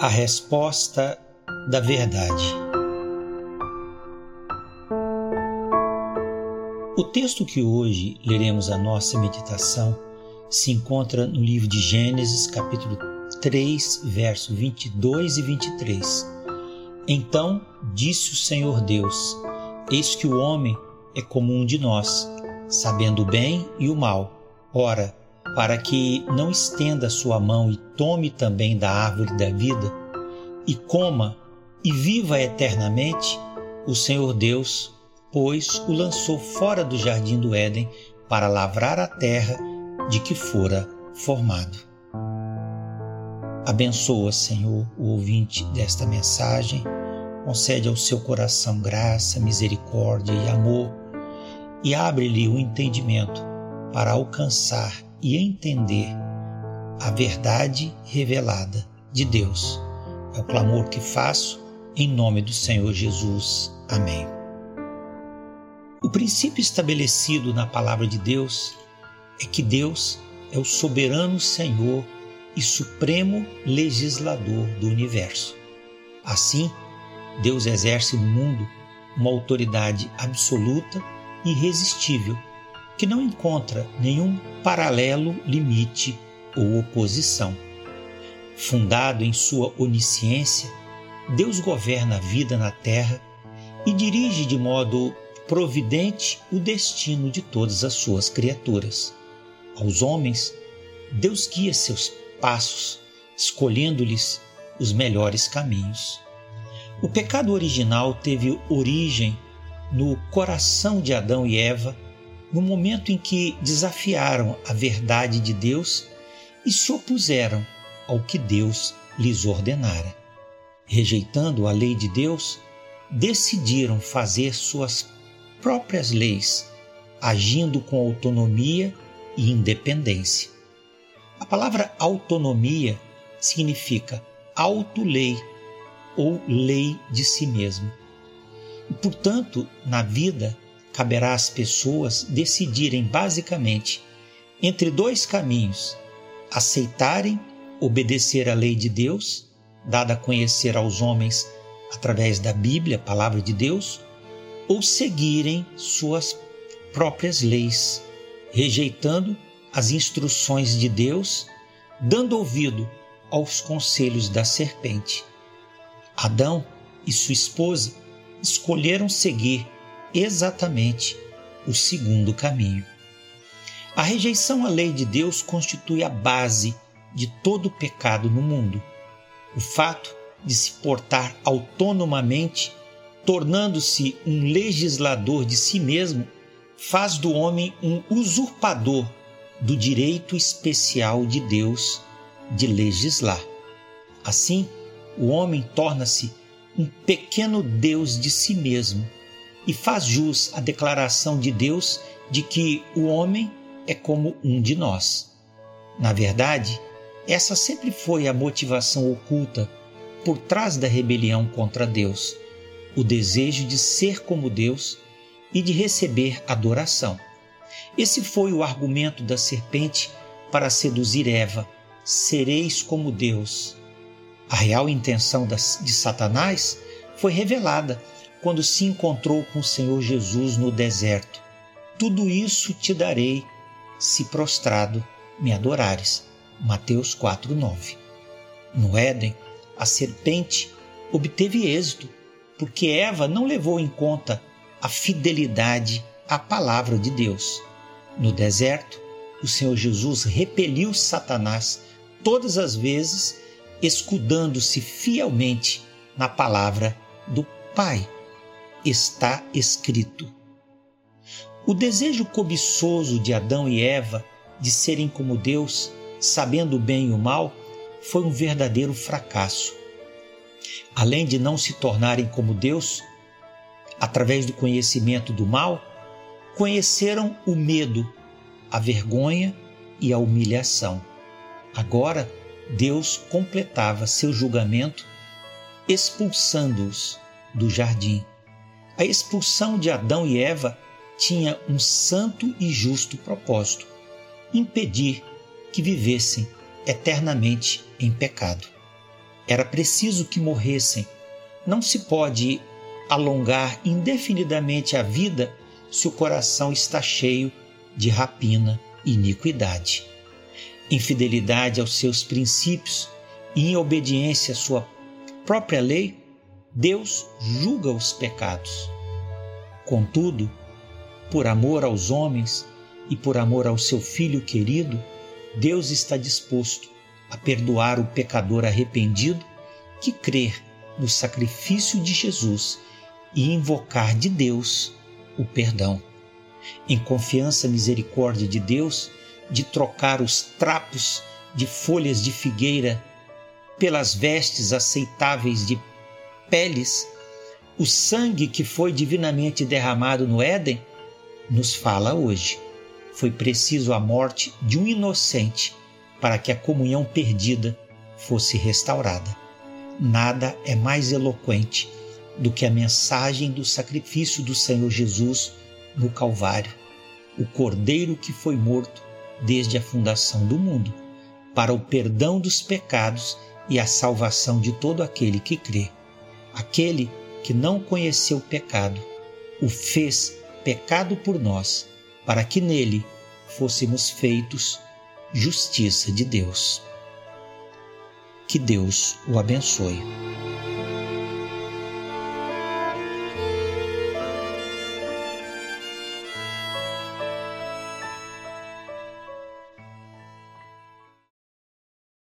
A resposta da verdade. O texto que hoje leremos a nossa meditação se encontra no livro de Gênesis, capítulo 3, verso 22 e 23. Então disse o Senhor Deus: Eis que o homem é como um de nós, sabendo o bem e o mal. Ora, para que não estenda sua mão e tome também da árvore da vida, e coma e viva eternamente, o Senhor Deus, pois, o lançou fora do jardim do Éden para lavrar a terra de que fora formado. Abençoa, Senhor, o ouvinte desta mensagem, concede ao seu coração graça, misericórdia e amor, e abre-lhe o entendimento para alcançar e entender a verdade revelada de Deus. É o clamor que faço em nome do Senhor Jesus. Amém. O princípio estabelecido na palavra de Deus é que Deus é o soberano Senhor e supremo legislador do universo. Assim, Deus exerce no mundo uma autoridade absoluta e irresistível que não encontra nenhum paralelo, limite ou oposição. Fundado em sua onisciência, Deus governa a vida na terra e dirige de modo providente o destino de todas as suas criaturas. Aos homens, Deus guia seus passos, escolhendo-lhes os melhores caminhos. O pecado original teve origem no coração de Adão e Eva no momento em que desafiaram a verdade de Deus e se opuseram ao que Deus lhes ordenara. Rejeitando a lei de Deus, decidiram fazer suas próprias leis, agindo com autonomia e independência. A palavra autonomia significa auto-lei ou lei de si mesmo. E, portanto, na vida, caberá às pessoas decidirem basicamente entre dois caminhos: aceitarem obedecer à lei de Deus, dada a conhecer aos homens através da Bíblia, palavra de Deus, ou seguirem suas próprias leis, rejeitando as instruções de Deus, dando ouvido aos conselhos da serpente. Adão e sua esposa escolheram seguir exatamente o segundo caminho. A rejeição à lei de Deus constitui a base de todo pecado no mundo. O fato de se portar autonomamente, tornando-se um legislador de si mesmo, faz do homem um usurpador do direito especial de Deus de legislar. Assim, o homem torna-se um pequeno Deus de si mesmo e faz jus à declaração de Deus de que o homem é como um de nós. Na verdade, essa sempre foi a motivação oculta por trás da rebelião contra Deus, o desejo de ser como Deus e de receber adoração. Esse foi o argumento da serpente para seduzir Eva: sereis como Deus. A real intenção de Satanás foi revelada quando se encontrou com o Senhor Jesus no deserto. Tudo isso te darei se prostrado me adorares. Mateus 4:9. No Éden, a serpente obteve êxito, porque Eva não levou em conta a fidelidade à palavra de Deus. No deserto, o Senhor Jesus repeliu Satanás todas as vezes, escudando-se fielmente na palavra do Pai está escrito. O desejo cobiçoso de Adão e Eva de serem como Deus, sabendo o bem e o mal, foi um verdadeiro fracasso. Além de não se tornarem como Deus, através do conhecimento do mal, conheceram o medo, a vergonha e a humilhação. Agora, Deus completava seu julgamento expulsando-os do jardim. A expulsão de Adão e Eva tinha um santo e justo propósito: impedir que vivessem eternamente em pecado. Era preciso que morressem. Não se pode alongar indefinidamente a vida se o coração está cheio de rapina e iniquidade. Infidelidade aos seus princípios e em obediência à sua própria lei, Deus julga os pecados. Contudo, por amor aos homens e por amor ao seu filho querido, Deus está disposto a perdoar o pecador arrependido que crer no sacrifício de Jesus e invocar de Deus o perdão. Em confiança e misericórdia de Deus, de trocar os trapos de folhas de figueira pelas vestes aceitáveis de peles, o sangue que foi divinamente derramado no Éden, nos fala hoje. Foi preciso a morte de um inocente para que a comunhão perdida fosse restaurada. Nada é mais eloquente do que a mensagem do sacrifício do Senhor Jesus no Calvário, o Cordeiro que foi morto desde a fundação do mundo, para o perdão dos pecados e a salvação de todo aquele que crê. Aquele que não conheceu pecado, o fez pecado por nós, para que nele fôssemos feitos justiça de Deus. Que Deus o abençoe.